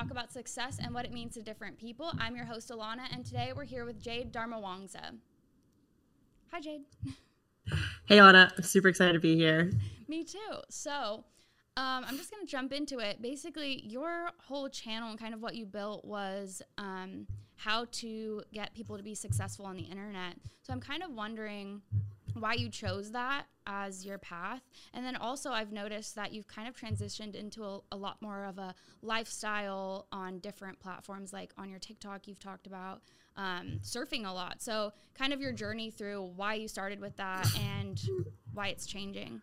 talk about success and what it means to different people. I'm your host, Alana, and today we're here with Jade Darmawangsa. Hi, Jade. Hey, Alana. I'm super excited to be here. Me too. So, um, I'm just going to jump into it. Basically, your whole channel and kind of what you built was um, how to get people to be successful on the internet. So, I'm kind of wondering why you chose that as your path. And then also, I've noticed that you've kind of transitioned into a, a, lot more of a lifestyle on different platforms, like on your TikTok, you've talked about um, surfing a lot. So, kind of your journey through why you started with that and why it's changing.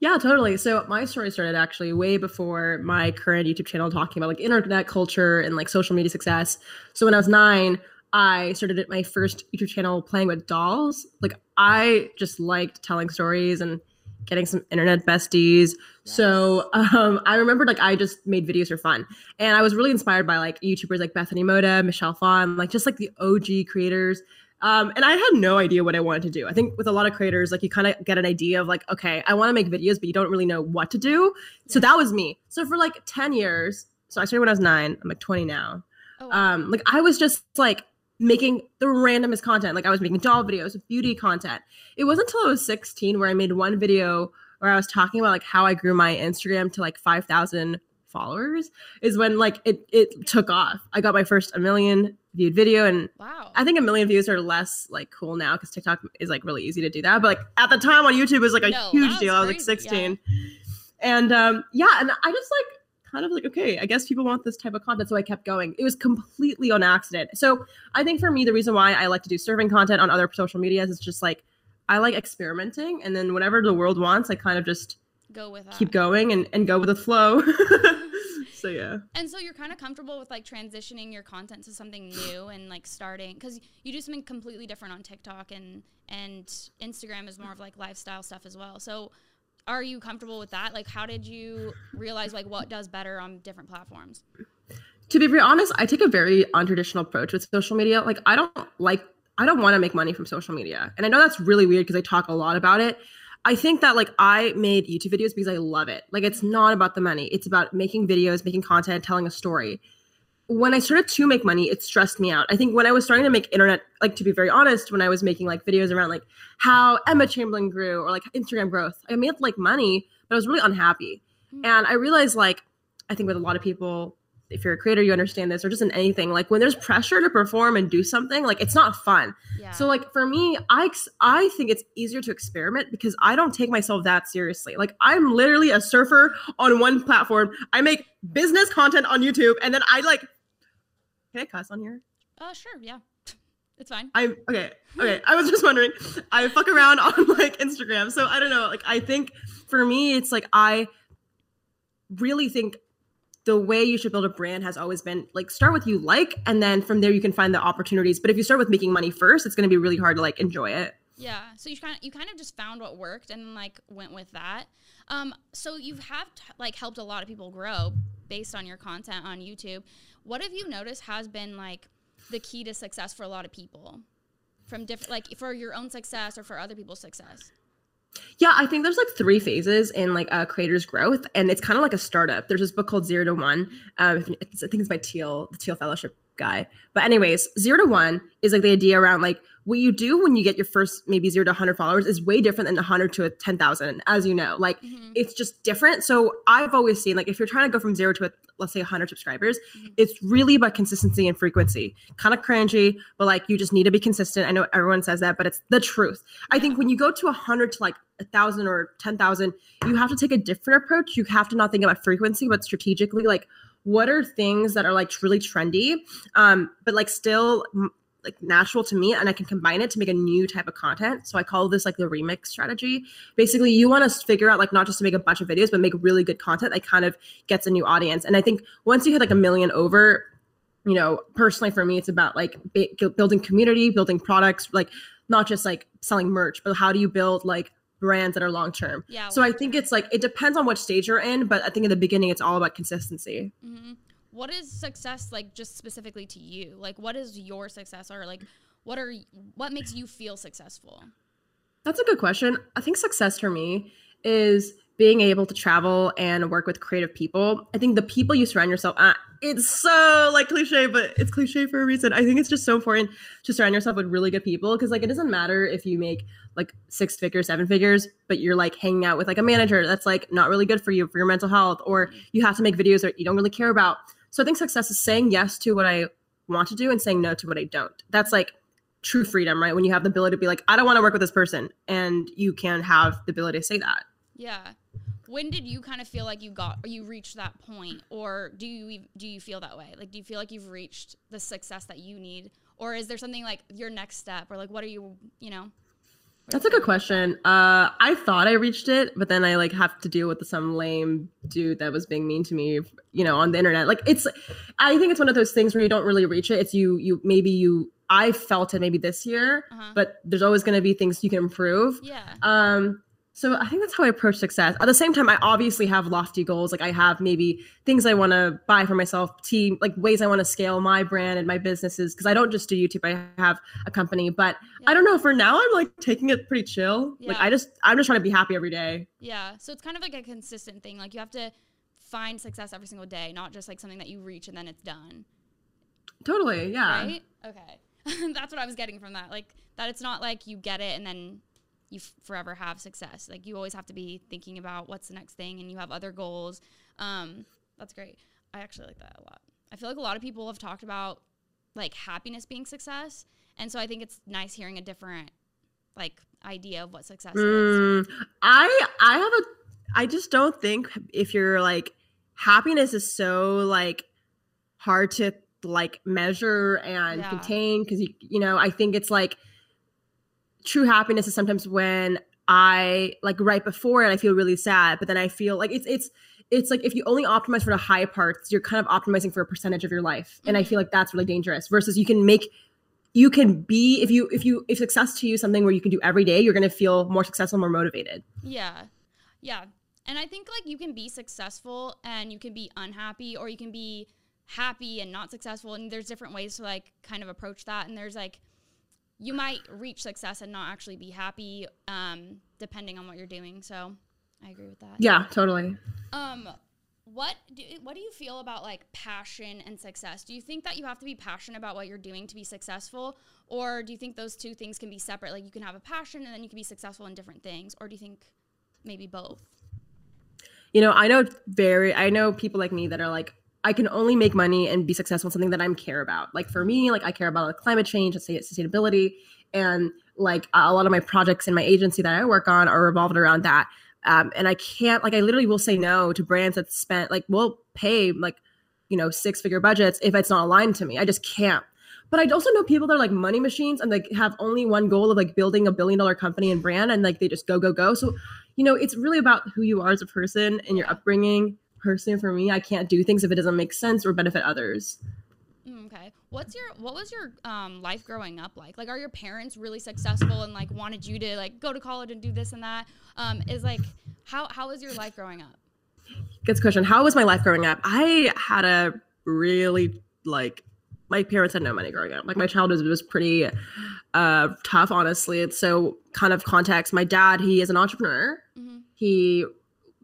Yeah, totally. So my story started actually way before my current YouTube channel talking about like internet culture and like social media success. So when I was nine, I started my first YouTube channel playing with dolls. Like I just liked telling stories and getting some internet besties. Yes. So um, I remember like I just made videos for fun, and I was really inspired by like YouTubers like Bethany Mota, Michelle Phan, like just like the OG creators. Um, and I had no idea what I wanted to do. I think with a lot of creators, like you kind of get an idea of like, okay, I want to make videos, but you don't really know what to do. So that was me. So for like 10 years, so I started when I was nine, I'm like 20 now. Oh, wow. Um, like I was just like making the randomest content. Like I was making doll videos, beauty content. It wasn't until I was 16 where I made one video where I was talking about like how I grew my Instagram to like 5,000 followers is when like it it took off. I got my first a million viewed video and wow. I think a million views are less like cool now because TikTok is like really easy to do that. But like at the time on YouTube it was like a no, huge deal. I was like 16. Yeah. And um yeah, and I just like kind of like, okay, I guess people want this type of content. So I kept going. It was completely on accident. So I think for me, the reason why I like to do serving content on other social medias is just like, I like experimenting. And then whatever the world wants, I kind of just go with that. keep going and, and go with the flow. so yeah. And so you're kind of comfortable with like transitioning your content to something new and like starting because you do something completely different on TikTok and and Instagram is more of like lifestyle stuff as well. So are you comfortable with that? Like, how did you realize like what does better on different platforms? To be very honest, I take a very untraditional approach with social media. Like, I don't like, I don't want to make money from social media, and I know that's really weird because I talk a lot about it. I think that like I made YouTube videos because I love it. Like, it's not about the money; it's about making videos, making content, telling a story when I started to make money, it stressed me out. I think when I was starting to make internet, like to be very honest, when I was making like videos around like how Emma Chamberlain grew or like Instagram growth, I made like money, but I was really unhappy. Mm-hmm. And I realized like I think with a lot of people, if you're a creator, you understand this, or just in anything, like when there's pressure to perform and do something, like it's not fun. Yeah. So like for me, I I think it's easier to experiment because I don't take myself that seriously. Like I'm literally a surfer on one platform. I make business content on YouTube, and then I like can I cuss on here? Uh, sure. Yeah. It's fine. I'm okay. Okay. I was just wondering. I fuck around on like Instagram. So I don't know. Like I think for me, it's like I really think the way you should build a brand has always been like start with you like and then from there you can find the opportunities but if you start with making money first it's going to be really hard to like enjoy it yeah so you kind of you kind of just found what worked and like went with that um so you have t- like helped a lot of people grow based on your content on youtube what have you noticed has been like the key to success for a lot of people from different, like for your own success or for other people's success? Yeah, I think there's like three phases in like a creator's growth, and it's kind of like a startup. There's this book called Zero to One. Um, I think it's by Thiel, the Thiel Fellowship guy. But anyways, zero to one is like the idea around like what you do when you get your first maybe zero to 100 followers is way different than 100 to 10,000, as you know. Like mm-hmm. it's just different. So I've always seen like if you're trying to go from zero to a, let's say 100 subscribers, mm-hmm. it's really about consistency and frequency. Kind of cringy, but like you just need to be consistent. I know everyone says that, but it's the truth. I think when you go to 100 to like a thousand or 10,000, you have to take a different approach. You have to not think about frequency, but strategically, like what are things that are like really trendy, um, but like still like natural to me and I can combine it to make a new type of content. So I call this like the remix strategy. Basically, you want to figure out like not just to make a bunch of videos, but make really good content that kind of gets a new audience. And I think once you hit like a million over, you know, personally for me, it's about like building community, building products, like not just like selling merch, but how do you build like brands that are long term. Yeah. So I think it's like it depends on what stage you're in, but I think in the beginning it's all about consistency. Mm-hmm. What is success like, just specifically to you? Like, what is your success, or like, what are what makes you feel successful? That's a good question. I think success for me is being able to travel and work with creative people. I think the people you surround yourself at, it's so like cliche, but it's cliche for a reason. I think it's just so important to surround yourself with really good people because like it doesn't matter if you make like six figures, seven figures, but you're like hanging out with like a manager that's like not really good for you for your mental health, or you have to make videos that you don't really care about. So I think success is saying yes to what I want to do and saying no to what I don't. That's like true freedom, right? When you have the ability to be like, I don't want to work with this person, and you can have the ability to say that. Yeah. When did you kind of feel like you got or you reached that point, or do you do you feel that way? Like, do you feel like you've reached the success that you need, or is there something like your next step, or like what are you, you know? That's a good question. Uh, I thought I reached it, but then I like have to deal with some lame dude that was being mean to me, you know, on the internet. Like it's, I think it's one of those things where you don't really reach it. It's you, you maybe you. I felt it maybe this year, uh-huh. but there's always going to be things you can improve. Yeah. Um, so I think that's how I approach success. At the same time, I obviously have lofty goals. Like I have maybe things I want to buy for myself, team, like ways I want to scale my brand and my businesses. Because I don't just do YouTube. I have a company, but yeah. I don't know. For now, I'm like taking it pretty chill. Yeah. Like I just, I'm just trying to be happy every day. Yeah. So it's kind of like a consistent thing. Like you have to find success every single day, not just like something that you reach and then it's done. Totally. Yeah. Right. Okay. that's what I was getting from that. Like that. It's not like you get it and then you f- forever have success. Like you always have to be thinking about what's the next thing, and you have other goals. Um, that's great. I actually like that a lot. I feel like a lot of people have talked about like happiness being success, and so I think it's nice hearing a different like idea of what success mm, is. I I have a I just don't think if you're like happiness is so like hard to like measure and yeah. contain because you you know I think it's like true happiness is sometimes when I like right before it, I feel really sad, but then I feel like it's it's it's like if you only optimize for the high parts, you're kind of optimizing for a percentage of your life, and I feel like that's really dangerous. Versus you can make you can be if you if you if success to you something where you can do every day, you're gonna feel more successful, more motivated. Yeah, yeah, and I think like you can be successful and you can be unhappy, or you can be happy and not successful, and there's different ways to like kind of approach that, and there's like you might reach success and not actually be happy um, depending on what you're doing. So I agree with that. Yeah, totally. Um, what do what do you feel about like passion and success? Do you think that you have to be passionate about what you're doing to be successful, or do you think those two things can be separate? Like you can have a passion and then you can be successful in different things, or do you think maybe both? You know, I know very I know people like me that are like I can only make money and be successful in something that I'm care about. Like for me, like I care about climate change and say sustainability, and like a lot of my projects in my agency that I work on are revolved around that. Um, and I can't like I literally will say no to brands that spent like will pay like you know six figure budgets if it's not aligned to me. I just can't. But I also know people that are like money machines and like have only one goal of like building a billion dollar company and brand and like they just go go go. So you know it's really about who you are as a person and your upbringing personally for me, I can't do things if it doesn't make sense or benefit others. Mm, okay. What's your what was your um, life growing up like? Like, are your parents really successful and like wanted you to like go to college and do this and that? Um, is like how how was your life growing up? Good question. How was my life growing up? I had a really like my parents had no money growing up. Like my childhood was pretty uh, tough, honestly. And so, kind of context. My dad, he is an entrepreneur. Mm-hmm. He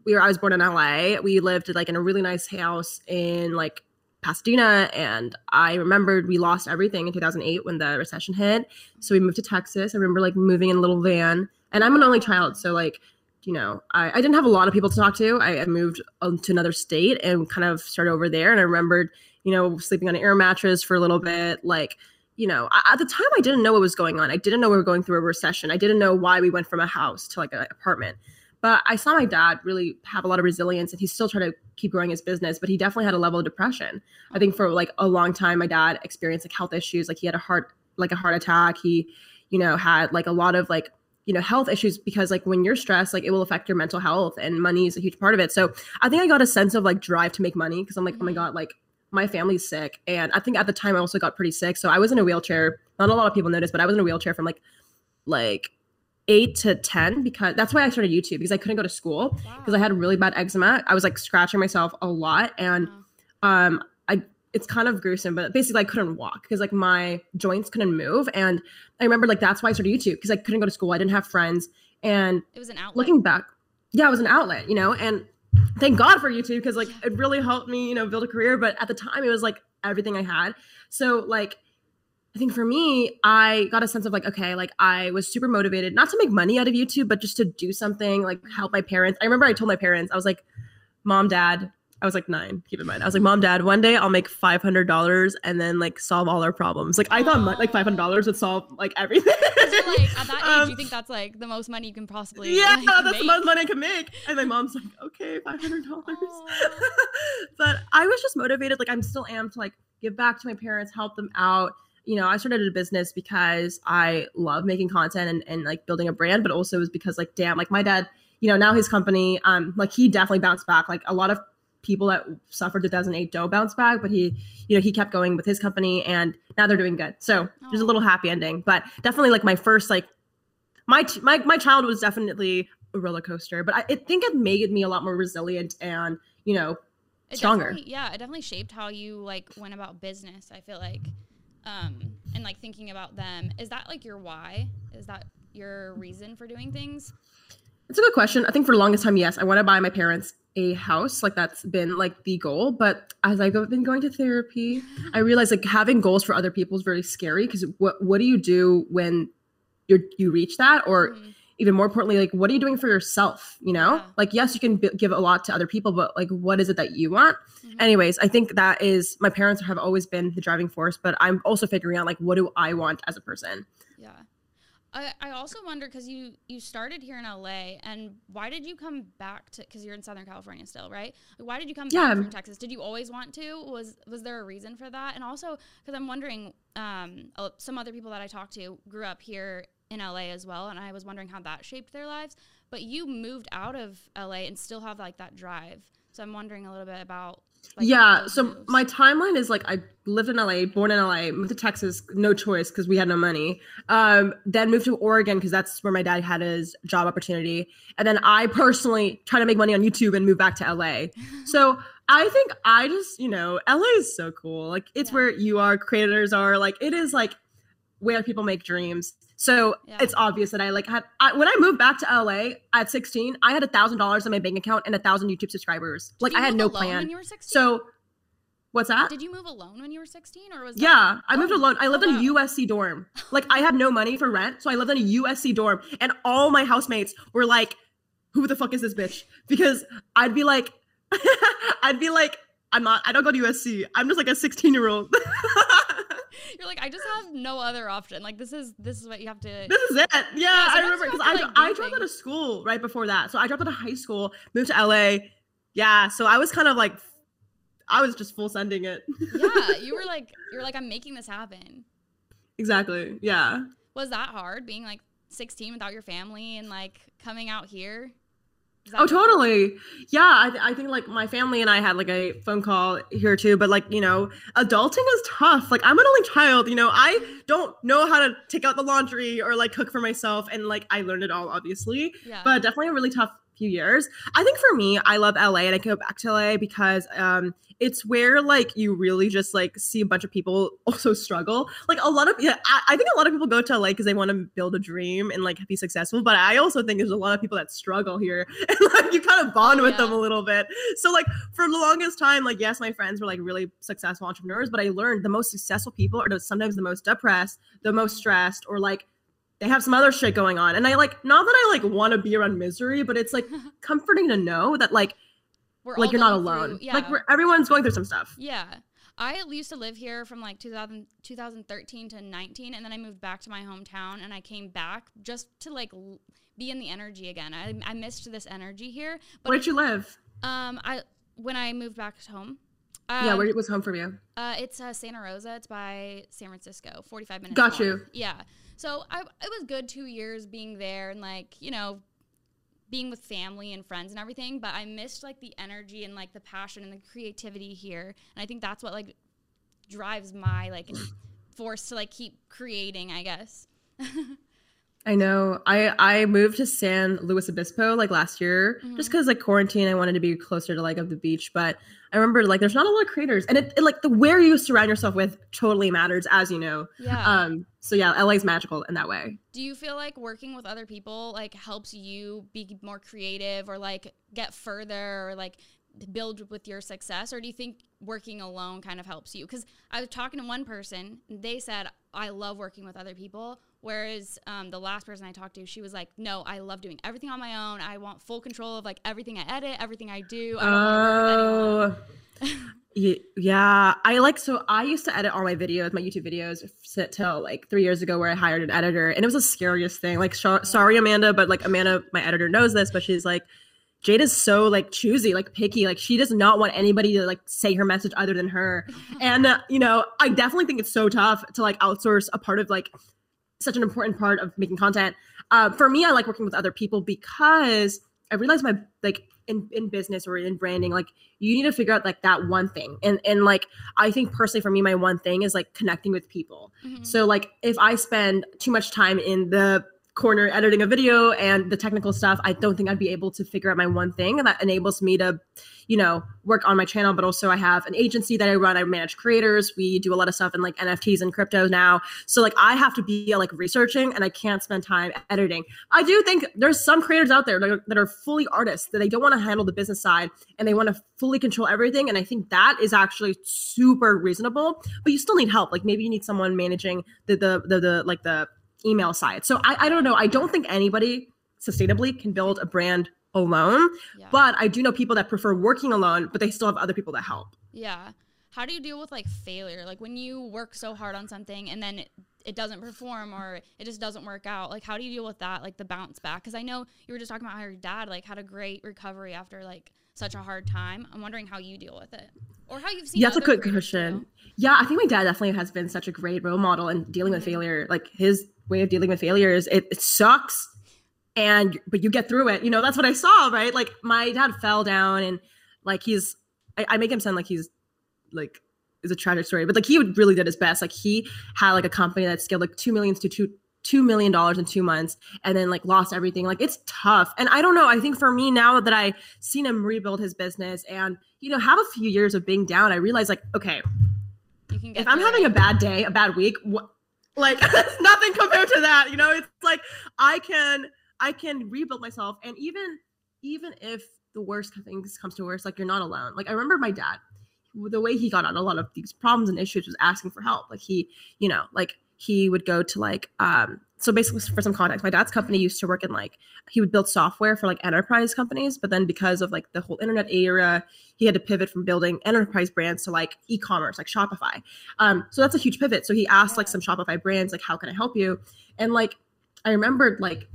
we were I was born in LA. We lived like in a really nice house in like Pasadena and I remembered we lost everything in 2008 when the recession hit. So we moved to Texas. I remember like moving in a little van and I'm an only child. So like, you know, I, I didn't have a lot of people to talk to. I, I moved um, to another state and kind of started over there. And I remembered, you know, sleeping on an air mattress for a little bit. Like, you know, at the time I didn't know what was going on. I didn't know we were going through a recession. I didn't know why we went from a house to like an apartment. But I saw my dad really have a lot of resilience and he's still trying to keep growing his business, but he definitely had a level of depression. I think for like a long time, my dad experienced like health issues. Like he had a heart, like a heart attack. He, you know, had like a lot of like, you know, health issues because like when you're stressed, like it will affect your mental health and money is a huge part of it. So I think I got a sense of like drive to make money because I'm like, oh my mm-hmm. God, like my family's sick. And I think at the time I also got pretty sick. So I was in a wheelchair. Not a lot of people noticed, but I was in a wheelchair from like like eight to 10 because that's why I started YouTube because I couldn't go to school because wow. I had really bad eczema. I was like scratching myself a lot and um I it's kind of gruesome, but basically I couldn't walk because like my joints couldn't move. And I remember like that's why I started YouTube because I couldn't go to school. I didn't have friends. And it was an outlet. Looking back, yeah, it was an outlet, you know, and thank God for YouTube because like it really helped me, you know, build a career. But at the time, it was like everything I had. So like, I think for me, I got a sense of like, okay, like I was super motivated, not to make money out of YouTube, but just to do something, like help my parents. I remember I told my parents, I was like, Mom, Dad, I was like nine, keep in mind. I was like, Mom, Dad, one day I'll make five hundred dollars and then like solve all our problems. Like I thought like five hundred dollars would solve like everything. Like at that age, Um, you think that's like the most money you can possibly yeah, like, that's the most money I can make. And my mom's like, okay, five hundred dollars. But I was just motivated, like I'm still am to like give back to my parents, help them out. You know, I started a business because I love making content and, and like building a brand, but also it was because like, damn, like my dad, you know, now his company, um, like he definitely bounced back. Like a lot of people that suffered 2008 don't bounce back, but he, you know, he kept going with his company and now they're doing good. So there's a little happy ending, but definitely like my first, like my, my, my child was definitely a roller coaster, but I, I think it made me a lot more resilient and, you know, It stronger. Yeah, it definitely shaped how you like went about business. I feel like, um, and like thinking about them. Is that like your why? Is that your reason for doing things? It's a good question. I think for the longest time, yes, I want to buy my parents a house. Like that's been like the goal. But as I've been going to therapy, I realized like having goals for other people is very scary because what what do you do when you you reach that, or Mhm. Even more importantly, like what are you doing for yourself? You know, Yeah. like yes, you can b- give a lot to other people, but like what is it that you want? Mhm. Anyways, I think that is my parents have always been the driving force, but I'm also figuring out like what do I want as a person. Yeah. I, I also wonder because you you started here in LA and why did you come back to because you're in Southern California still right why did you come Yeah. back from Texas did you always want to was was there a reason for that and also because I'm wondering um some other people that I talked to grew up here in LA as well and I was wondering how that shaped their lives. But you moved out of LA and still have like that drive. So I'm wondering a little bit about like, yeah so moves. my timeline is like i lived in la born in la moved to texas no choice because we had no money. Um, then moved to oregon because that's where my dad had his job opportunity. And then i personally try to make money on youtube and move back to la so i think i just you know la is so cool. Like it's Yeah. where you are creators are like it is like where people make dreams so Yeah. it's obvious that I like had I, when I moved back to LA at 16, I had a thousand dollars in my bank account and a thousand YouTube subscribers. Did Like I had no alone plan. when you were 16 So, what's that? did you move alone when you were 16 or was that- yeah, I moved Oh, alone. I lived oh, in a oh, wow. USC dorm. Like I had no money for rent, so I lived in a USC dorm, and all my housemates were like, "Who the fuck is this bitch?" Because I'd be like, I'd be like, "I'm not. I don't go to USC. I'm just like a 16 year old." You're like, I just have no other option. Like this is this is what you have to. this is it. Yeah, I remember because I, like, I dropped out of school right before that. So I dropped out of high school, moved to LA. Yeah, so I was kind of like, I was just full sending it. yeah, you were like, you're like, I'm making this happen. exactly. Yeah. Was that hard being like 16 without your family and like coming out here? Oh, totally. Yeah, I, th- I think like my family and I had like a phone call here too, but like, you know, adulting is tough. Like, I'm an only child, you know, I don't know how to take out the laundry or like cook for myself. And like, I learned it all, obviously, Yeah. but definitely a really tough few years. I think for me, I love LA and I can go back to LA because um, it's where like you really just like see a bunch of people also struggle. Like, a lot of, yeah, I, I think a lot of people go to LA because they want to build a dream and like be successful, but I also think there's a lot of people that struggle here and like you kind of bond Oh, with them a little bit. So like for the longest time, like yes, my friends were like really successful entrepreneurs, but I learned the most successful people are sometimes the most depressed, the most stressed, or like they have some other shit going on. And I like not that I like want to be around misery, but it's like comforting to know that like We're like you're not alone. through- yeah. Like we're, everyone's going through some stuff. Yeah. I used to live here from like 2000, 2013 to 19 and then I moved back to my hometown and I came back just to like l- be in the energy again. I, I missed this energy here. But Where'd you live? um I when I moved back home. yeah, um, where was home from you? Uh, it's uh, Santa Rosa. It's by San Francisco. Forty-five minutes. Got you. Yeah. So I, it was good two years being there and like you know, being with family and friends and everything. But I missed like the energy and like the passion and the creativity here. And I think that's what like drives my like force to like keep creating. I guess. I know. I I moved to San Luis Obispo like last year Mhm. just because like quarantine. I wanted to be closer to like of the beach, but I remember like there's not a lot of creators, and it, it like the where you surround yourself with totally matters, as you know. Yeah. Um. So yeah, LA's magical in that way. Do you feel like working with other people like helps you be more creative or like get further or like build with your success or do you think working alone kind of helps you because i was talking to one person and they said i love working with other people whereas um, the last person i talked to she was like no i love doing everything on my own. I want full control of like everything i edit everything i do. I Oh. Yeah, I like so I used to edit all my videos, my YouTube videos, till like three years ago, where I hired an editor, and it was the scariest thing. Like, sh- sorry, Amanda, but like Amanda, my editor knows this, but she's like, Jade is so like choosy, like picky, like she does not want anybody to like say her message other than her, and uh, you know, I definitely think it's so tough to like outsource a part of like such an important part of making content. Uh, for me, I like working with other people because I realize my like in in business or in branding, like you need to figure out like that one thing, and and like I think personally for me, my one thing is like connecting with people. Mhm. So like if I spend too much time in the corner editing a video and the technical stuff, I don't think I'd be able to figure out my one thing and that enables me to, you know, work on my channel. But also I have an agency that I run. I manage creators. We do a lot of stuff in like NFTs and crypto now. So like I have to be like researching and I can't spend time editing. I do think there's some creators out there that are, that are fully artists that they don't want to handle the business side and they want to fully control everything. And I think that is actually super reasonable, but you still need help. Like maybe you need someone managing the the the, the like the email side. So I, I don't know. I don't think anybody sustainably can build a brand alone, yeah. but I do know people that prefer working alone, but they still have other people that help. Yeah. How do you deal with like failure? Like when you work so hard on something and then it, it doesn't perform or it just doesn't work out. Like how do you deal with that? Like the bounce back? Because I know you were just talking about how your dad like had a great recovery after like such a hard time. I'm wondering how you deal with it or how you've seen. Yeah, that's a good question. Yeah, I think my dad definitely has been such a great role model in dealing with Mhm. failure. Like his way of dealing with failure is it, it sucks and but you get through it. You know, that's what I saw, right? Like my dad fell down and like he's I, I make him sound like he's like is a tragic story, but like he really did his best. Like he had like a company that scaled like two millions to two two million dollars in two months and then like lost everything. Like it's tough. And I don't know. I think for me now that I seen him rebuild his business and you know have a few years of being down, I realized like, okay, You can get if I'm having it. a bad day, a bad week, what like it's nothing compared to that. You know, it's like I can I can rebuild myself and even even if the worst things comes to worst, like you're not alone. Like I remember my dad, the way he got on a lot of these problems and issues was asking for help. Like he, you know, like he would go to like um so basically for some context, my dad's company used to work in like he would build software for like enterprise companies, but then because of like the whole internet era, he had to pivot from building enterprise brands to like e-commerce, like Shopify. Um, so that's a huge pivot. So he asked like some Shopify brands, like, how can I help you? And like I remembered like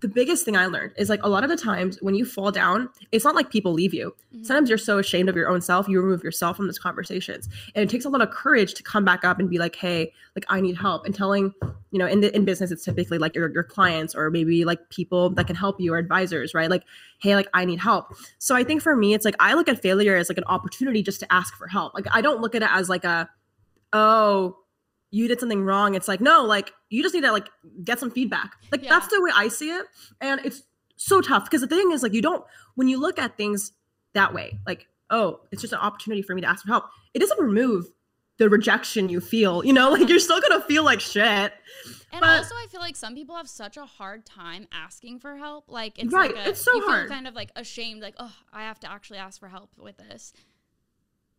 the biggest thing I learned is like a lot of the times when you fall down, it's not like people leave you. Mhm. Sometimes you're so ashamed of your own self, you remove yourself from those conversations. And it takes a lot of courage to come back up and be like, hey, like I need help. And telling, you know, in the in business, it's typically like your, your clients or maybe like people that can help you or advisors, right? Like, hey, like I need help. So I think for me, it's like I look at failure as like an opportunity just to ask for help. Like I don't look at it as like a, oh, you did something wrong. It's like, no, like you just need to like get some feedback. Like Yeah. that's the way I see it. And it's so tough because the thing is like you don't when you look at things that way, like, oh, it's just an opportunity for me to ask for help. It doesn't remove the rejection you feel, you know, like you're still gonna feel like shit. And But- also, I feel like some people have such a hard time asking for help. Like it's Right, like a, it's so you feel hard. kind of like ashamed, like oh, I have to actually ask for help with this.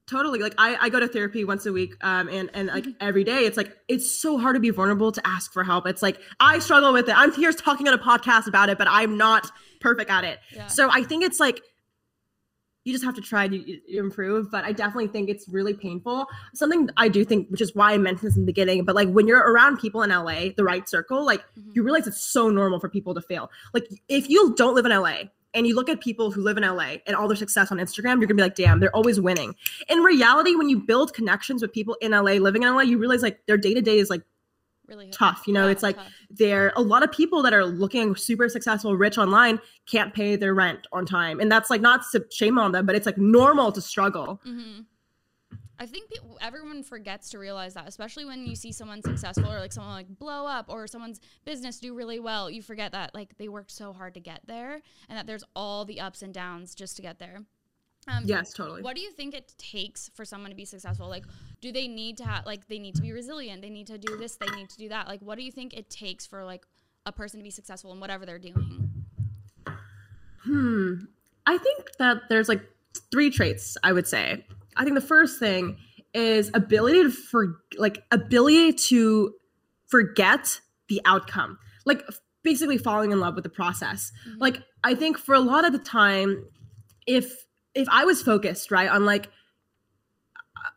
Totally. Like I, I go to therapy once a week. Um and, and like Mm-hmm. every day it's like it's so hard to be vulnerable to ask for help. It's like I struggle with it. I'm here talking on a podcast about it, but I'm not perfect at it. Yeah. So I think it's like you just have to try to improve, but I definitely think it's really painful. Something I do think, which is why I mentioned this in the beginning, but like when you're around people in LA, the right circle, like Mhm. you realize it's so normal for people to fail. Like if you don't live in LA and you look at people who live in LA and all their success on Instagram, you're gonna be like, damn, they're always winning. In reality, when you build connections with people in LA, living in LA, you realize like their day to day is like really tough. You know, yeah, it's like tough. there a lot of people that are looking super successful rich online can't pay their rent on time and that's like not shame on them but it's like normal to struggle Mhm. I think people, everyone forgets to realize that, especially when you see someone successful or like someone like blow up or someone's business do really well. You forget that like they worked so hard to get there and that there's all the ups and downs just to get there. Um, yes, totally. What do you think it takes for someone to be successful? Like, do they need to have like they need to be resilient? They need to do this. They need to do that. Like, what do you think it takes for like a person to be successful in whatever they're doing? Hmm. I think that there's like three traits I would say. I think the first thing is ability to for like ability to forget the outcome. Like basically falling in love with the process. Mm-hmm. Like I think for a lot of the time if if I was focused, right, on like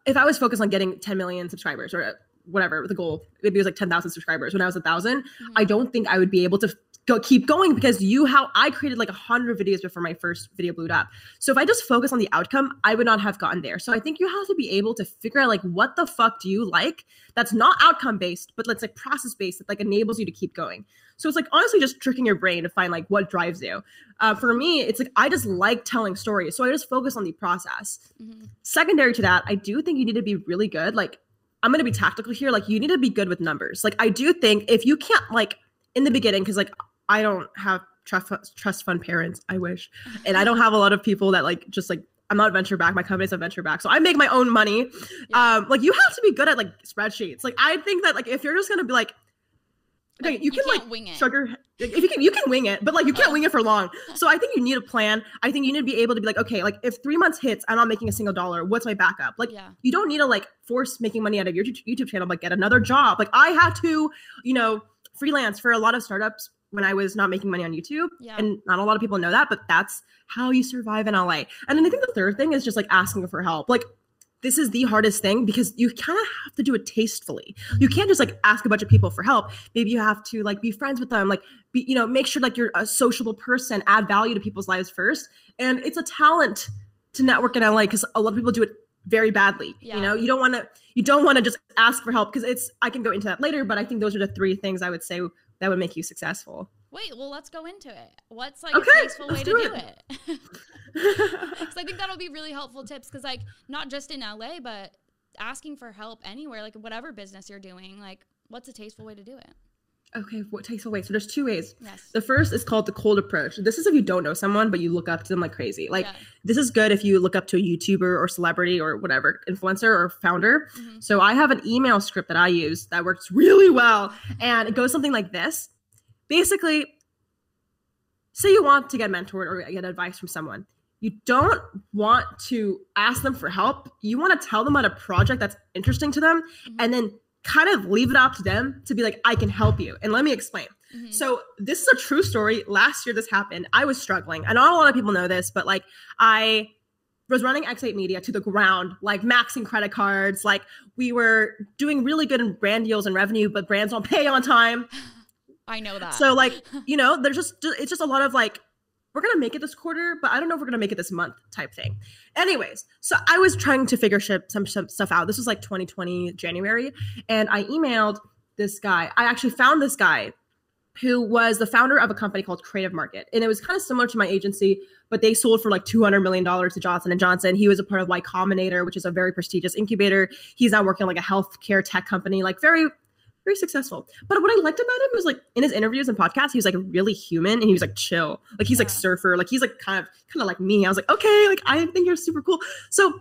if I was focused on getting 10 million subscribers or whatever the goal, maybe it was like 10,000 subscribers when I was a 1000, mm-hmm. I don't think I would be able to go keep going because you how I created like a hundred videos before my first video blew up. So if I just focus on the outcome, I would not have gotten there. So I think you have to be able to figure out like what the fuck do you like that's not outcome based, but let's like process based that like enables you to keep going. So it's like honestly just tricking your brain to find like what drives you. Uh, for me, it's like I just like telling stories, so I just focus on the process. Mm-hmm. Secondary to that, I do think you need to be really good. Like I'm gonna be tactical here. Like you need to be good with numbers. Like I do think if you can't like in the beginning, because like I don't have trust trust fund parents. I wish, and I don't have a lot of people that like just like I'm not venture back. My company's a venture back, so I make my own money. Yeah. Um, like you have to be good at like spreadsheets. Like I think that like if you're just gonna be like, okay, you, you can like wing it. Sugar, if you can, you can wing it, but like you can't wing it for long. So I think you need a plan. I think you need to be able to be like, okay, like if three months hits, I'm not making a single dollar. What's my backup? Like yeah. you don't need to like force making money out of your YouTube channel, but get another job. Like I had to, you know, freelance for a lot of startups when I was not making money on YouTube. Yeah. And not a lot of people know that, but that's how you survive in LA. And then I think the third thing is just like asking for help. Like this is the hardest thing because you kind of have to do it tastefully. You mm-hmm. can't just like ask a bunch of people for help. Maybe you have to like be friends with them, like be, you know, make sure like you're a sociable person, add value to people's lives first. And it's a talent to network in LA because a lot of people do it very badly. Yeah. You know, you don't want to you don't want to just ask for help because it's I can go into that later, but I think those are the three things I would say that would make you successful. Wait, well, let's go into it. What's like okay, a tasteful way to do it? Because I think that'll be really helpful tips. Because like not just in LA, but asking for help anywhere, like whatever business you're doing, like what's a tasteful way to do it? Okay, what takes away? So there's two ways. Yes. The first is called the cold approach. This is if you don't know someone, but you look up to them like crazy. Like yeah. this is good if you look up to a YouTuber or celebrity or whatever, influencer or founder. Mm-hmm. So I have an email script that I use that works really well. And it goes something like this basically, say you want to get mentored or get advice from someone. You don't want to ask them for help. You want to tell them about a project that's interesting to them mm-hmm. and then kind of leave it up to them to be like, I can help you. And let me explain. Mm-hmm. So, this is a true story. Last year, this happened. I was struggling. And not a lot of people know this, but like, I was running X8 Media to the ground, like maxing credit cards. Like, we were doing really good in brand deals and revenue, but brands don't pay on time. I know that. So like, you know, there's just it's just a lot of like we're gonna make it this quarter, but I don't know if we're gonna make it this month type thing. Anyways, so I was trying to figure some, some stuff out. This was like 2020 January, and I emailed this guy. I actually found this guy who was the founder of a company called Creative Market, and it was kind of similar to my agency, but they sold for like 200 million dollars to Johnson and Johnson. He was a part of Y Combinator, which is a very prestigious incubator. He's now working on like a healthcare tech company, like very very successful. But what I liked about him was like in his interviews and podcasts, he was like really human and he was like chill. Like he's yeah. like surfer, like he's like kind of kind of like me. I was like, okay, like I think you're super cool. So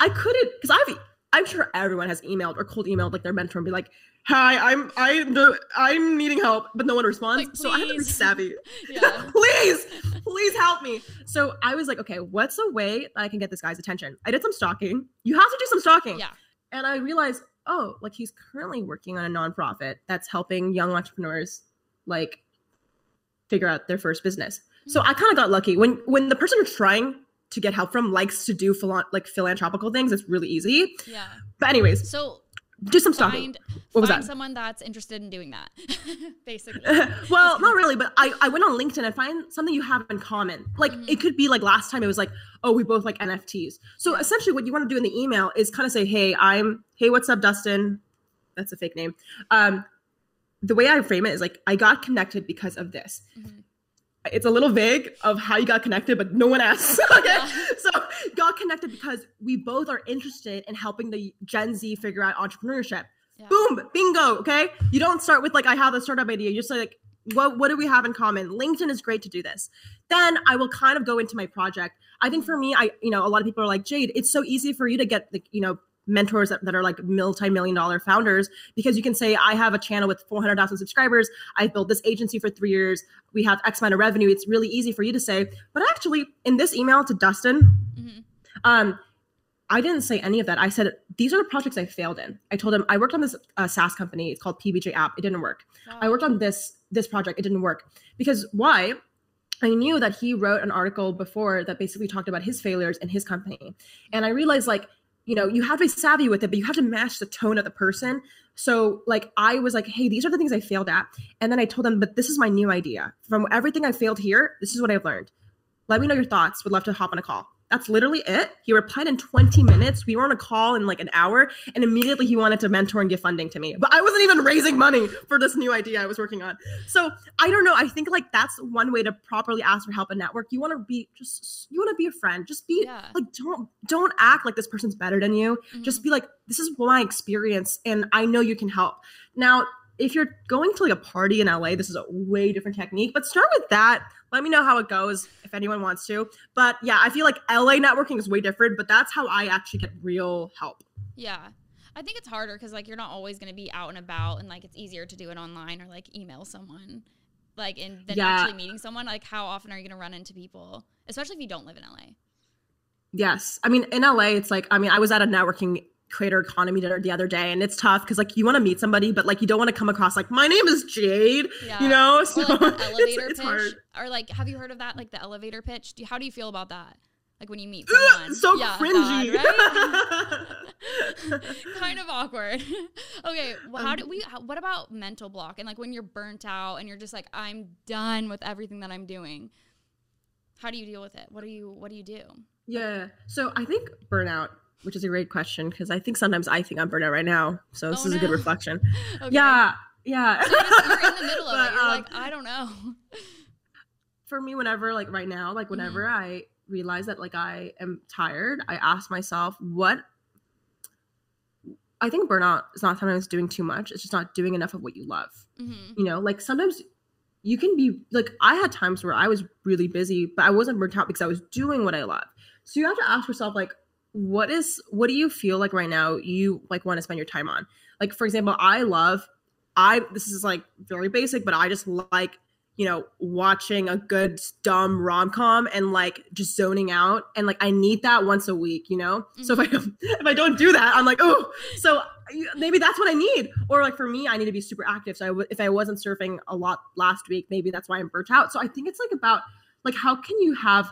I couldn't because I've I'm sure everyone has emailed or cold emailed like their mentor and be like, "Hi, I'm I'm the I'm needing help," but no one responds. Like, so I have to be savvy. please, please help me. So I was like, okay, what's a way I can get this guy's attention? I did some stalking. You have to do some stalking. Yeah. And I realized oh, like he's currently working on a nonprofit that's helping young entrepreneurs like figure out their first business. So I hmm. kind of got lucky when when the person you're trying to get help from likes to do philo- like philanthropical things. It's really easy. Yeah. But anyways, so do some stalking. Find, what was that? Someone that's interested in doing that, basically. well, not really, but I, I went on LinkedIn and find something you have in common. Like mm-hmm. it could be like last time it was like, oh, we both like NFTs. So yeah. essentially, what you want to do in the email is kind of say, hey, I'm, hey, what's up, Dustin? That's a fake name. Um, the way I frame it is like I got connected because of this. Mm-hmm. It's a little vague of how you got connected, but no one asks. okay. Yeah. So got connected because we both are interested in helping the Gen Z figure out entrepreneurship. Yeah. Boom, bingo. Okay. You don't start with like I have a startup idea. You just say like, what what do we have in common? LinkedIn is great to do this. Then I will kind of go into my project. I think for me, I you know, a lot of people are like, Jade, it's so easy for you to get like, you know, mentors that, that are like multi-million dollar founders because you can say i have a channel with 400000 subscribers i built this agency for three years we have x amount of revenue it's really easy for you to say but actually in this email to dustin mm-hmm. um I didn't say any of that. I said these are the projects I failed in. I told him I worked on this uh, SaaS company. It's called PBJ App. It didn't work. Oh. I worked on this this project. It didn't work because why? I knew that he wrote an article before that basically talked about his failures in his company, and I realized like you know you have to be savvy with it, but you have to match the tone of the person. So like I was like, hey, these are the things I failed at, and then I told them, but this is my new idea. From everything I failed here, this is what I've learned. Let me know your thoughts. Would love to hop on a call. That's literally it. He replied in 20 minutes. We were on a call in like an hour, and immediately he wanted to mentor and give funding to me. But I wasn't even raising money for this new idea I was working on. So I don't know. I think like that's one way to properly ask for help and network. You want to be just you want to be a friend. Just be yeah. like don't don't act like this person's better than you. Mm-hmm. Just be like this is my experience, and I know you can help. Now if you're going to like a party in LA, this is a way different technique. But start with that. Let me know how it goes if anyone wants to. But yeah, I feel like LA networking is way different, but that's how I actually get real help. Yeah. I think it's harder because like you're not always going to be out and about, and like it's easier to do it online or like email someone, like and then yeah. actually meeting someone. Like how often are you going to run into people, especially if you don't live in LA? Yes, I mean in LA, it's like I mean I was at a networking creator economy dinner the other day and it's tough because like you want to meet somebody but like you don't want to come across like my name is jade yeah. you know? So or, like, elevator it's, pitch it's or like have you heard of that? Like the elevator pitch? Do you, how do you feel about that? Like when you meet someone so yeah, cringy. God, right? kind of awkward. Okay well, how um, do we how, what about mental block and like when you're burnt out and you're just like i'm done with everything that i'm doing. How do you deal with it? What do you what do you do? Yeah so i think burnout which is a great question because I think sometimes I think I'm burnout right now. So this oh, is no. a good reflection. okay. Yeah. Yeah. So you're in the middle of but, it. You're um, like, I don't know. For me, whenever, like right now, like whenever mm-hmm. I realize that like I am tired, I ask myself, what I think burnout is not sometimes doing too much. It's just not doing enough of what you love. Mm-hmm. You know, like sometimes you can be like I had times where I was really busy, but I wasn't burnt out because I was doing what I love. So you have to ask yourself like what is what do you feel like right now you like want to spend your time on? Like for example i love i this is like very basic but i just like you know watching a good dumb rom-com and like just zoning out and like i need that once a week you know? Mm-hmm. so if i don't if i don't do that i'm like oh so maybe that's what i need. Or like for me i need to be super active. So I w- if i wasn't surfing a lot last week maybe that's why i'm burnt out. So i think it's like about like how can you have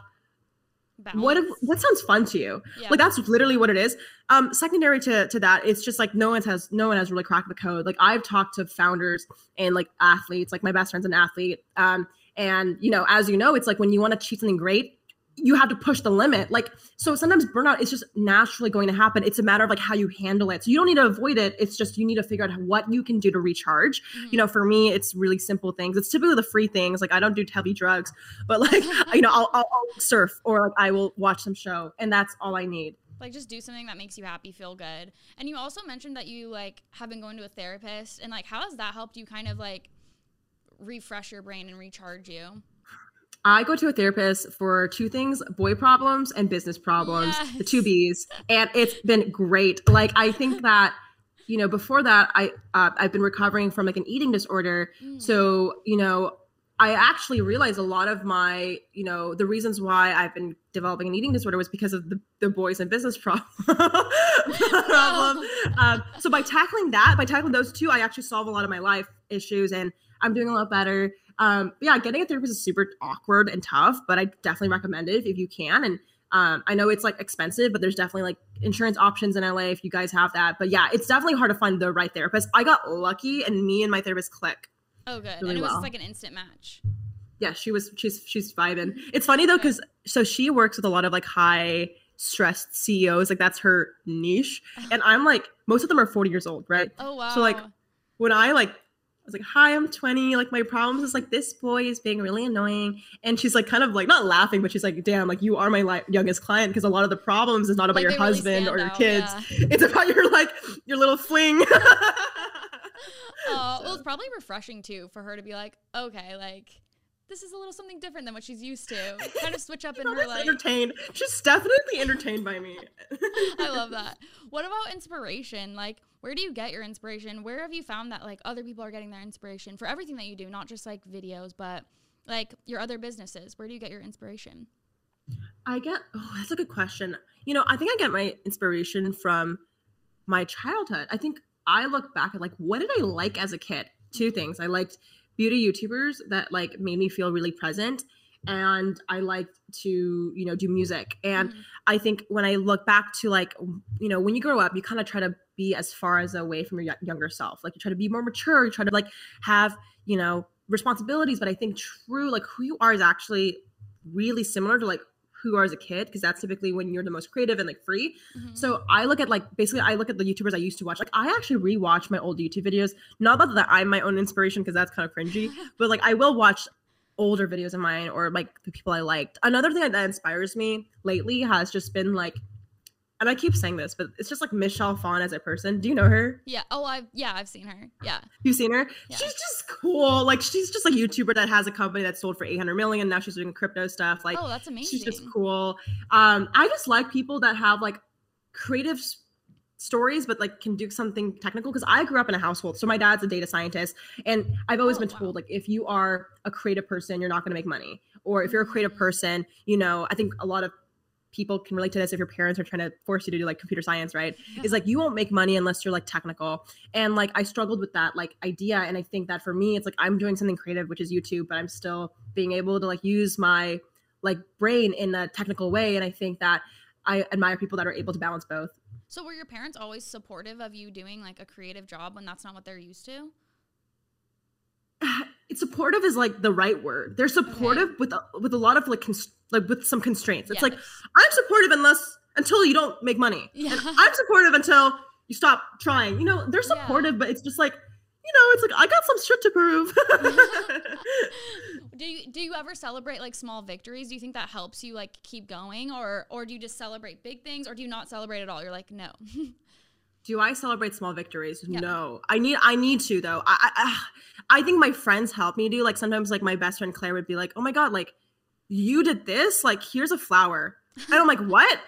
Balance. What if, what sounds fun to you? Yeah. Like that's literally what it is. Um, secondary to to that, it's just like no one has no one has really cracked the code. Like I've talked to founders and like athletes. Like my best friend's an athlete. Um, and you know, as you know, it's like when you want to achieve something great, you have to push the limit. Like, so sometimes burnout is just naturally going to happen. It's a matter of like how you handle it. So you don't need to avoid it. It's just you need to figure out what you can do to recharge. Mm-hmm. You know, for me, it's really simple things. It's typically the free things. Like I don't do heavy drugs, but like, you know, I'll, I'll, I'll surf or like I will watch some show and that's all I need like just do something that makes you happy feel good and you also mentioned that you like have been going to a therapist and like how has that helped you kind of like refresh your brain and recharge you I go to a therapist for two things boy problems and business problems, yes. the two B's. And it's been great. Like, I think that, you know, before that, I, uh, I've been recovering from like an eating disorder. Mm. So, you know, I actually realized a lot of my, you know, the reasons why I've been developing an eating disorder was because of the, the boys and business problem. problem. Um, so by tackling that, by tackling those two, I actually solve a lot of my life issues and I'm doing a lot better. Um, yeah, getting a therapist is super awkward and tough, but I definitely recommend it if you can. And um, I know it's like expensive, but there's definitely like insurance options in LA if you guys have that. But yeah, it's definitely hard to find the right therapist. I got lucky, and me and my therapist click. Oh, good. Really and it was well. like an instant match. Yeah, she was. She's she's vibing. It's funny though, because so she works with a lot of like high stressed CEOs. Like that's her niche, and I'm like most of them are 40 years old, right? Oh wow. So like when I like I was like, "Hi, I'm 20. Like my problems is like this boy is being really annoying." And she's like, kind of like not laughing, but she's like, "Damn, like you are my li- youngest client because a lot of the problems is not about Like, your they really husband or your out, kids. yeah. It's about your like your little fling." Oh, well, it's probably refreshing too for her to be like, okay, like this is a little something different than what she's used to. Kind of switch up in her like. entertained. She's definitely entertained by me. I love that. What about inspiration? Like, where do you get your inspiration? Where have you found that like other people are getting their inspiration for everything that you do, not just like videos, but like your other businesses? Where do you get your inspiration? I get oh, that's a good question. You know, I think I get my inspiration from my childhood. I think I look back at like what did I like as a kid? Two things. I liked beauty YouTubers that like made me feel really present and I liked to, you know, do music. And Mhm. I think when I look back to like, you know, when you grow up, you kind of try to be as far as away from your y- younger self. Like you try to be more mature, you try to like have, you know, responsibilities. But I think true, like who you are is actually really similar to like who you are as a kid, because that's typically when you're the most creative and like free. Mhm. So I look at like basically I look at the YouTubers I used to watch. Like I actually rewatch my old YouTube videos. Not that I'm my own inspiration because that's kind of cringy, but like I will watch older videos of mine or like the people I liked. Another thing that inspires me lately has just been like, and I keep saying this, but it's just like Michelle Phan as a person. Do you know her? yeah. Oh, I've yeah, I've seen her. Yeah. You've seen her? Yeah. She's just cool. Like she's just a YouTuber that has a company that sold for 800 million. Now she's doing crypto stuff. Like oh, that's amazing. she's just cool. Um, I just like people that have like creative stories, but like can do something technical. Because I grew up in a household, so my dad's a data scientist, and I've always Oh, been wow. told like if you are a creative person, you're not going to make money, or if you're a creative Mm. person, you know, I think a lot of people can relate to this if your parents are trying to force you to do like computer science right? Is like you won't make money unless you're like technical. And like i struggled with that like idea. And i think that for me it's like i'm doing something creative which is youtube but i'm still being able to like use my like brain in a technical way. And i think that i admire people that are able to balance both. So were your parents always supportive of you doing like a creative job when that's not what they're used to? it's supportive is like the right word. They're supportive with a, with a lot of like cons- like with some constraints it's like i'm supportive unless until you don't make money Yeah. and i'm supportive until you stop trying you know they're Yeah. supportive but it's just like you know it's like i got some shit to prove do you do you ever celebrate like small victories? Do you think that helps you like keep going or or do you just celebrate big things or do you not celebrate at all? You're like, "No." do i celebrate small victories Yeah. no i need i need to though I, I i think my friends help me do like sometimes like my best friend claire would be like oh my god like you did this? Like here's a flower. And i'm like what?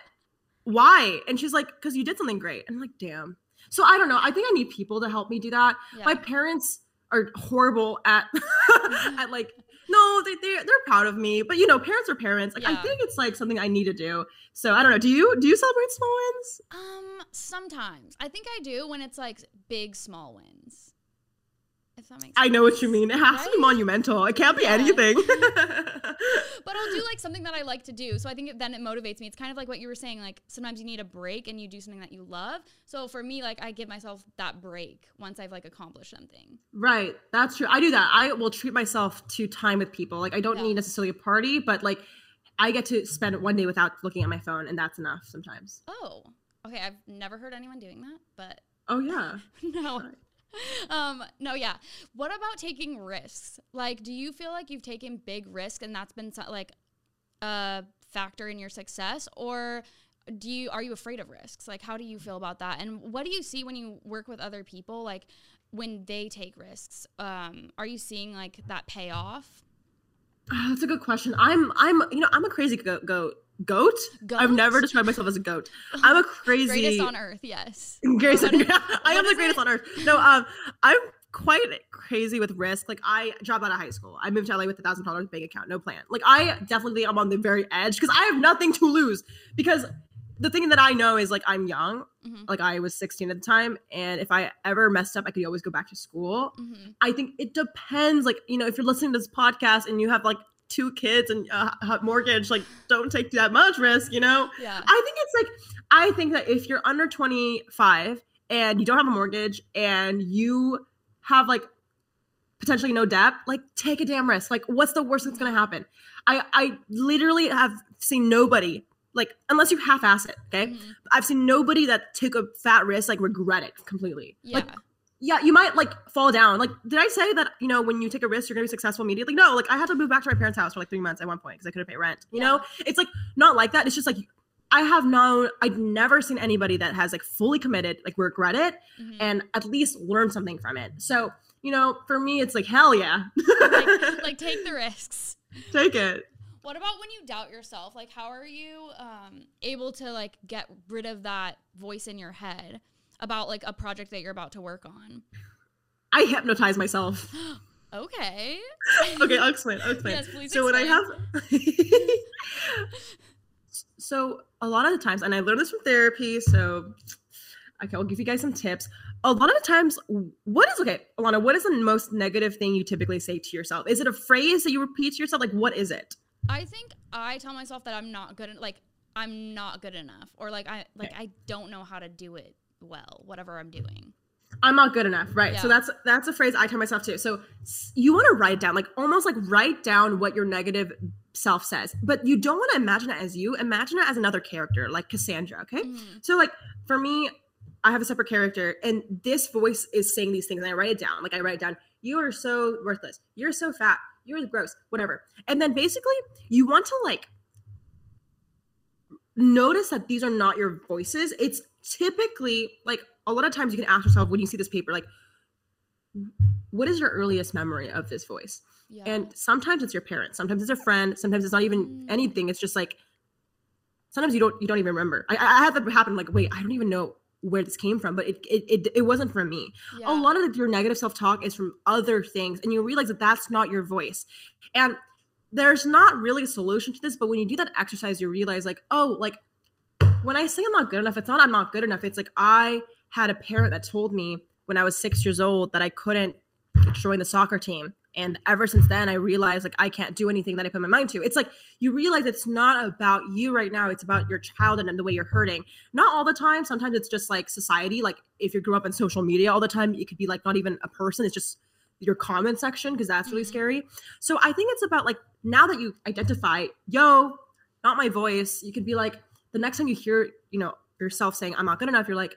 Why? And she's like because you did something great. And i'm like damn. So i don't know. I think i need people to help me do that. Yeah. my parents are horrible at at like no they they're, they're proud of me. But you know parents are parents. Like i think it's like something i need to do. So i don't know. Do you do you celebrate small wins? Um sometimes. I think I do when it's like big small wins. If that makes sense. i know what you mean it has to be monumental it can't be Yeah. anything But I'll do like something that I like to do. So I think it, then it motivates me. It's kind of like what you were saying. Like sometimes you need a break and you do something that you love. So for me, like I give myself that break once I've like accomplished something. right that's true i do that i will treat myself to time with people like i don't Yeah. need necessarily a party but like i get to spend one day without looking at my phone and that's enough sometimes Oh, okay. I've never heard anyone doing that, but oh yeah no. Um, no, yeah. What about taking risks? Like, do you feel like you've taken big risks and that's been like a factor in your success, or do you are you afraid of risks? Like, how do you feel about that? And what do you see when you work with other people? Like, when they take risks, um, are you seeing like that pay off? Ah, that's a good question i'm i'm you know i'm a crazy goat goat goat i've never described myself as a goat i'm a crazy Greatest on earth, yes. Grace, What- I am the greatest it? on earth. No, um, I'm quite crazy with risk. Like I dropped out of high school. I moved to LA with a thousand dollars bank account, no plan. Like I definitely am on the very edge because I have nothing to lose. Because the thing that I know is like I'm young. Mhm. Like I was 16 at the time, and if I ever messed up, I could always go back to school. hmm I think it depends. Like you know, if you're listening to this podcast and you have like two kids and a mortgage, like don't take that much risk. You know. Yeah. I think it's like I think that if you're under 25 and you don't have a mortgage and you have like potentially no debt, like take a damn risk. Like what's the worst that's gonna happen? I I literally have seen nobody like unless you half-ass it, okay? Mhm. I've seen nobody that took a fat risk like regret it completely. Yeah. Like yeah, you might like fall down. Like, did I say that, you know, when you take a risk, you're gonna be successful immediately? No, like I had to move back to my parents' house for like three months at one point because I couldn't pay rent. You Yeah. know, it's like not like that. It's just like I have known, I've never seen anybody that has like fully committed, like regret it Mhm. and at least learn something from it. So, you know, for me, it's like, hell yeah. like, like take the risks. take it. What about when you doubt yourself? Like, how are you um, able to like get rid of that voice in your head about like a project that you're about to work on? I hypnotize myself. Okay. okay, I'll explain. I'll explain. Yes, please so when I have, so a lot of the times, and I learned this from therapy. So okay, I'll give you guys some tips. A lot of the times, what is okay, Alana? What is the most negative thing you typically say to yourself? Is it a phrase that you repeat to yourself? Like, what is it? I think I tell myself that I'm not good. Like I'm not good enough, or like I like I don't know how to do it well. Whatever I'm doing. I'm not good enough, right? So that's that's a phrase I tell myself too. So you want to write down, like almost like write down what your negative self says, but you don't want to imagine it as you. Imagine it as another character, like Cassandra. Okay, Mhm. so like for me, I have a separate character, and this voice is saying these things, and I write it down. Like I write it down. You are so worthless. You're so fat. You're gross. Whatever. And then basically, you want to like notice that these are not your voices. It's typically like a lot of times you can ask yourself when you see this paper, like, what is your earliest memory of this voice? Yeah. And sometimes it's your parents, sometimes it's a friend, sometimes it's not even Mm. anything. It's just like sometimes you don't you don't even remember. I, I had that happen. Like, wait, I don't even know where this came from, but it it it, it wasn't from me. yeah. A lot of your negative self talk is from other things, and you realize that that's not your voice. And there's not really a solution to this, but when you do that exercise, you realize like, oh, like when I say I'm not good enough, it's not I'm not good enough. It's like I had a parent that told me when I was six years old that I couldn't join the soccer team. And ever since then, I realized like I can't do anything that I put my mind to. It's like you realize it's not about you right now. It's about your child and the way you're hurting. Not all the time. Sometimes it's just like society. Like if you grew up in social media all the time, it could be like not even a person. It's just your comment section because that's really Mhm. scary. So I think it's about like now that you identify, yo, not my voice. You could be like the next time you hear, you know, yourself saying I'm not good enough. You're like,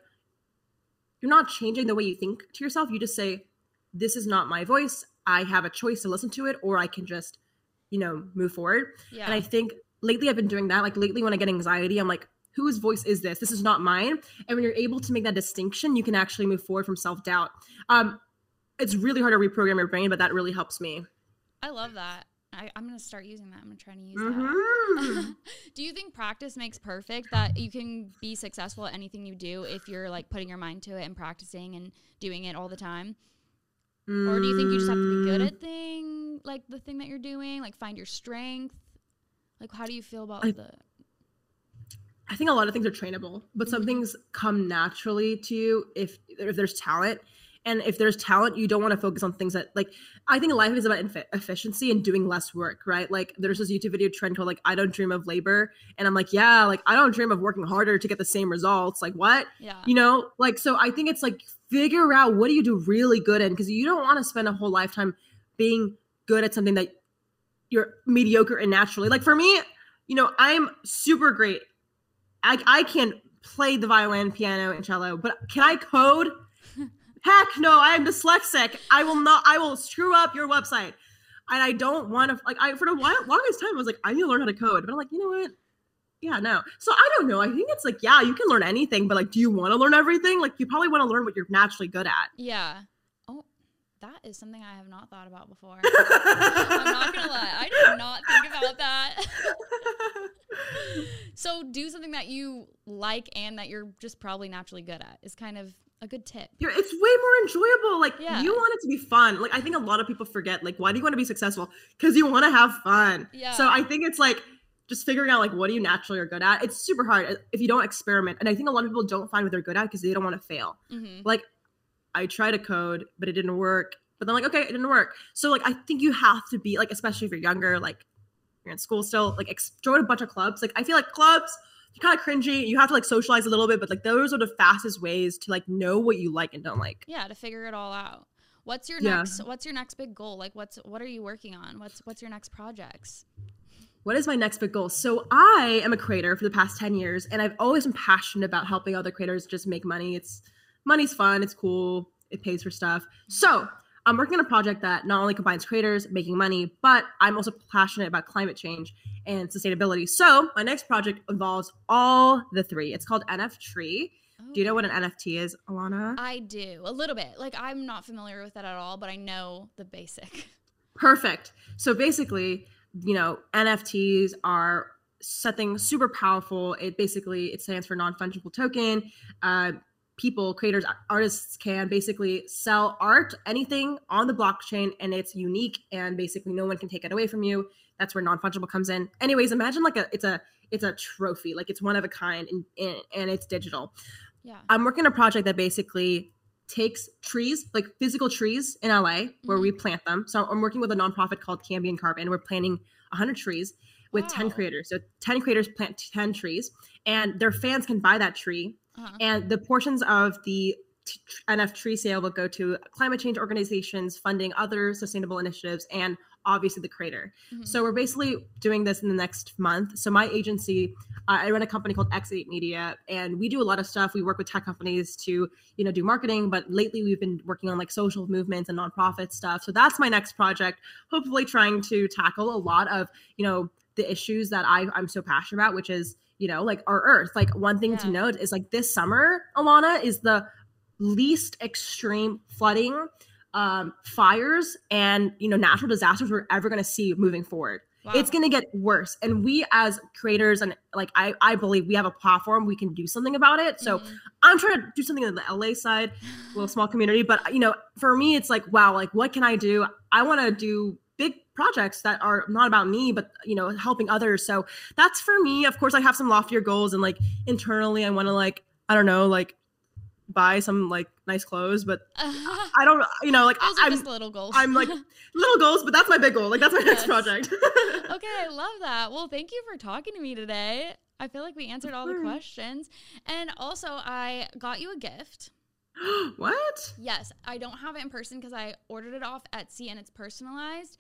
you're not changing the way you think to yourself. You just say, this is not my voice. I have a choice to listen to it, or I can just, you know, move forward. yeah. And I think lately I've been doing that. Like lately, when I get anxiety, I'm like, whose voice is this? This is not mine. And when you're able to make that distinction, you can actually move forward from self doubt. Um, it's really hard to reprogram your brain, but that really helps me. I love that. I, I'm gonna start using that. I'm gonna try to use Mhm. that. do you think practice makes perfect? That you can be successful at anything you do if you're like putting your mind to it and practicing and doing it all the time? Or do you think you just have to be good Mm, at thing like the thing that you're doing? Like find your strength? Like how do you feel about I- the I think a lot of things are trainable, but some Mhm. things come naturally to you if if there's talent. And if there's talent, you don't want to focus on things that like I think life is about inf- efficiency and doing less work, right? Like there's this YouTube video trend called like I don't dream of labor, and I'm like, yeah, like I don't dream of working harder to get the same results. Like what? yeah. You know, like so I think it's like figure out what do you do really good in because you don't want to spend a whole lifetime being good at something that you're mediocre and naturally. Like for me, you know, I'm super great. I I can play the violin, piano, and cello, but can I code? Heck no, I am dyslexic. I will not I will screw up your website. And I don't want to like I for the while longest time I was like, I need to learn how to code. But I'm like, you know what? Yeah, no. So I don't know. I think it's like, yeah, you can learn anything, but like, do you want to learn everything? Like, you probably want to learn what you're naturally good at. Yeah. Oh, that is something I have not thought about before. I'm not gonna lie. I did not think about that. so do something that you like and that you're just probably naturally good at is kind of a good tip. You're, it's way more enjoyable. Like, Yeah. you want it to be fun. Like, I think a lot of people forget, like, why do you want to be successful? Because you want to have fun. Yeah. So I think it's like just figuring out, like, what do you naturally are good at? It's super hard if you don't experiment. And I think a lot of people don't find what they're good at because they don't want to fail. hmm like I tried to code, but it didn't work. But then like, okay, it didn't work. So like I think you have to be like, especially if you're younger, like you're in school still, like ex- join a bunch of clubs. Like I feel like clubs, kind of cringy. You have to like socialize a little bit, but like those are the fastest ways to like know what you like and don't like. Yeah, to figure it all out. What's your Yeah. next what's your next big goal? Like what's what are you working on? What's what's your next projects? What is my next big goal? So I am a creator for the past 10 years and I've always been passionate about helping other creators just make money. It's money's fun, it's cool. it pays for stuff. So I'm working on a project that not only combines creators making money, but I'm also passionate about climate change and sustainability. So my next project involves all the three. It's called NF Tree. Do you know what an NFT is, Alana? I do a little bit. Like I'm not familiar with that at all, but I know the basic. Perfect. So basically, you know, NFTs are something super powerful. It basically it stands for non-fungible token. Uh, people, creators, artists can basically sell art, anything on the blockchain, and it's unique and basically no one can take it away from you. That's where non-fungible comes in. Anyways, imagine like a it's a it's a trophy, like it's one of a kind and and, and it's digital. Yeah. I'm working on a project that basically takes trees, like physical trees in LA, where mm-hmm. we plant them. So I'm working with a nonprofit called Cambium Carbon. We're planting 100 trees with wow. 10 creators. So 10 creators plant 10 trees, and their fans can buy that tree. Uh-huh. And the portions of the t- NF tree sale will go to climate change organizations funding other sustainable initiatives and obviously the creator. Mm-hmm. So we're basically doing this in the next month. So my agency, uh, I run a company called X8 Media, and we do a lot of stuff. We work with tech companies to, you know, do marketing, but lately we've been working on like social movements and nonprofit stuff. So that's my next project. Hopefully, trying to tackle a lot of, you know, the issues that I, I'm so passionate about, which is, you know, like our Earth. Like one thing yeah. to note is like this summer, Alana is the least extreme flooding um, fires and you know natural disasters we're ever going to see moving forward. Wow. It's going to get worse, and we as creators and like I, I believe we have a platform we can do something about it. So mm-hmm. I'm trying to do something on the LA side, a little small community, but you know, for me, it's like wow, like what can I do? I want to do projects that are not about me but you know helping others so that's for me of course i have some loftier goals and like internally i want to like i don't know like buy some like nice clothes, but I don't, you know, like I'm just little goals. I'm like little goals, but that's my big goal. Like that's my yes. next project. okay, I love that. Well, thank you for talking to me today. I feel like we answered all the questions, and also I got you a gift. what? Yes, I don't have it in person because I ordered it off Etsy and it's personalized.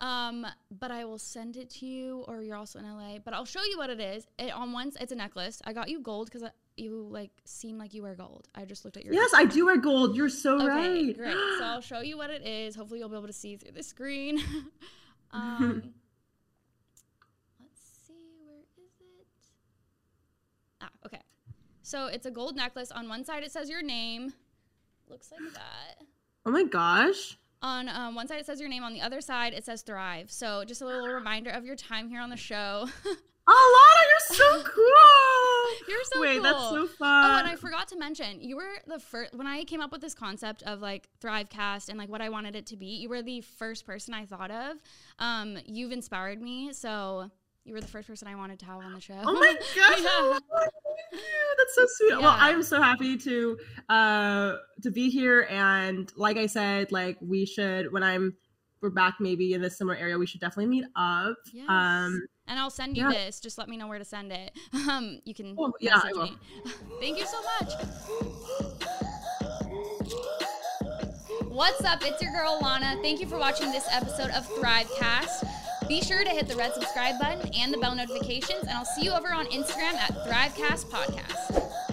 Um, but I will send it to you, or you're also in LA. But I'll show you what it is. It, on one, it's a necklace. I got you gold because you like seem like you wear gold. I just looked at your. Yes, I do wear gold. You're so okay, right. Great. So I'll show you what it is. Hopefully, you'll be able to see through the screen. um, let's see, where is it? Ah, okay. So it's a gold necklace. On one side, it says your name. Looks like that. Oh my gosh. On um, one side, it says your name. On the other side, it says Thrive. So just a little reminder of your time here on the show. Alana, you're so cool. you're so cool. Wait, cool. that's so fun. Oh, and I forgot to mention, you were the first when I came up with this concept of like Thrivecast and like what I wanted it to be. You were the first person I thought of. Um, you've inspired me, so you were the first person I wanted to have on the show. Oh my gosh! yeah. That's so sweet. Yeah. Well, I'm so happy to uh to be here, and like I said, like we should when I'm we're back maybe in a similar area, we should definitely meet up. Yes. Um and I'll send you yeah. this. Just let me know where to send it. Um, you can. Oh, yeah, I will. Thank you so much. What's up? It's your girl Lana. Thank you for watching this episode of Thrivecast. Be sure to hit the red subscribe button and the bell notifications, and I'll see you over on Instagram at Thrivecast Podcast.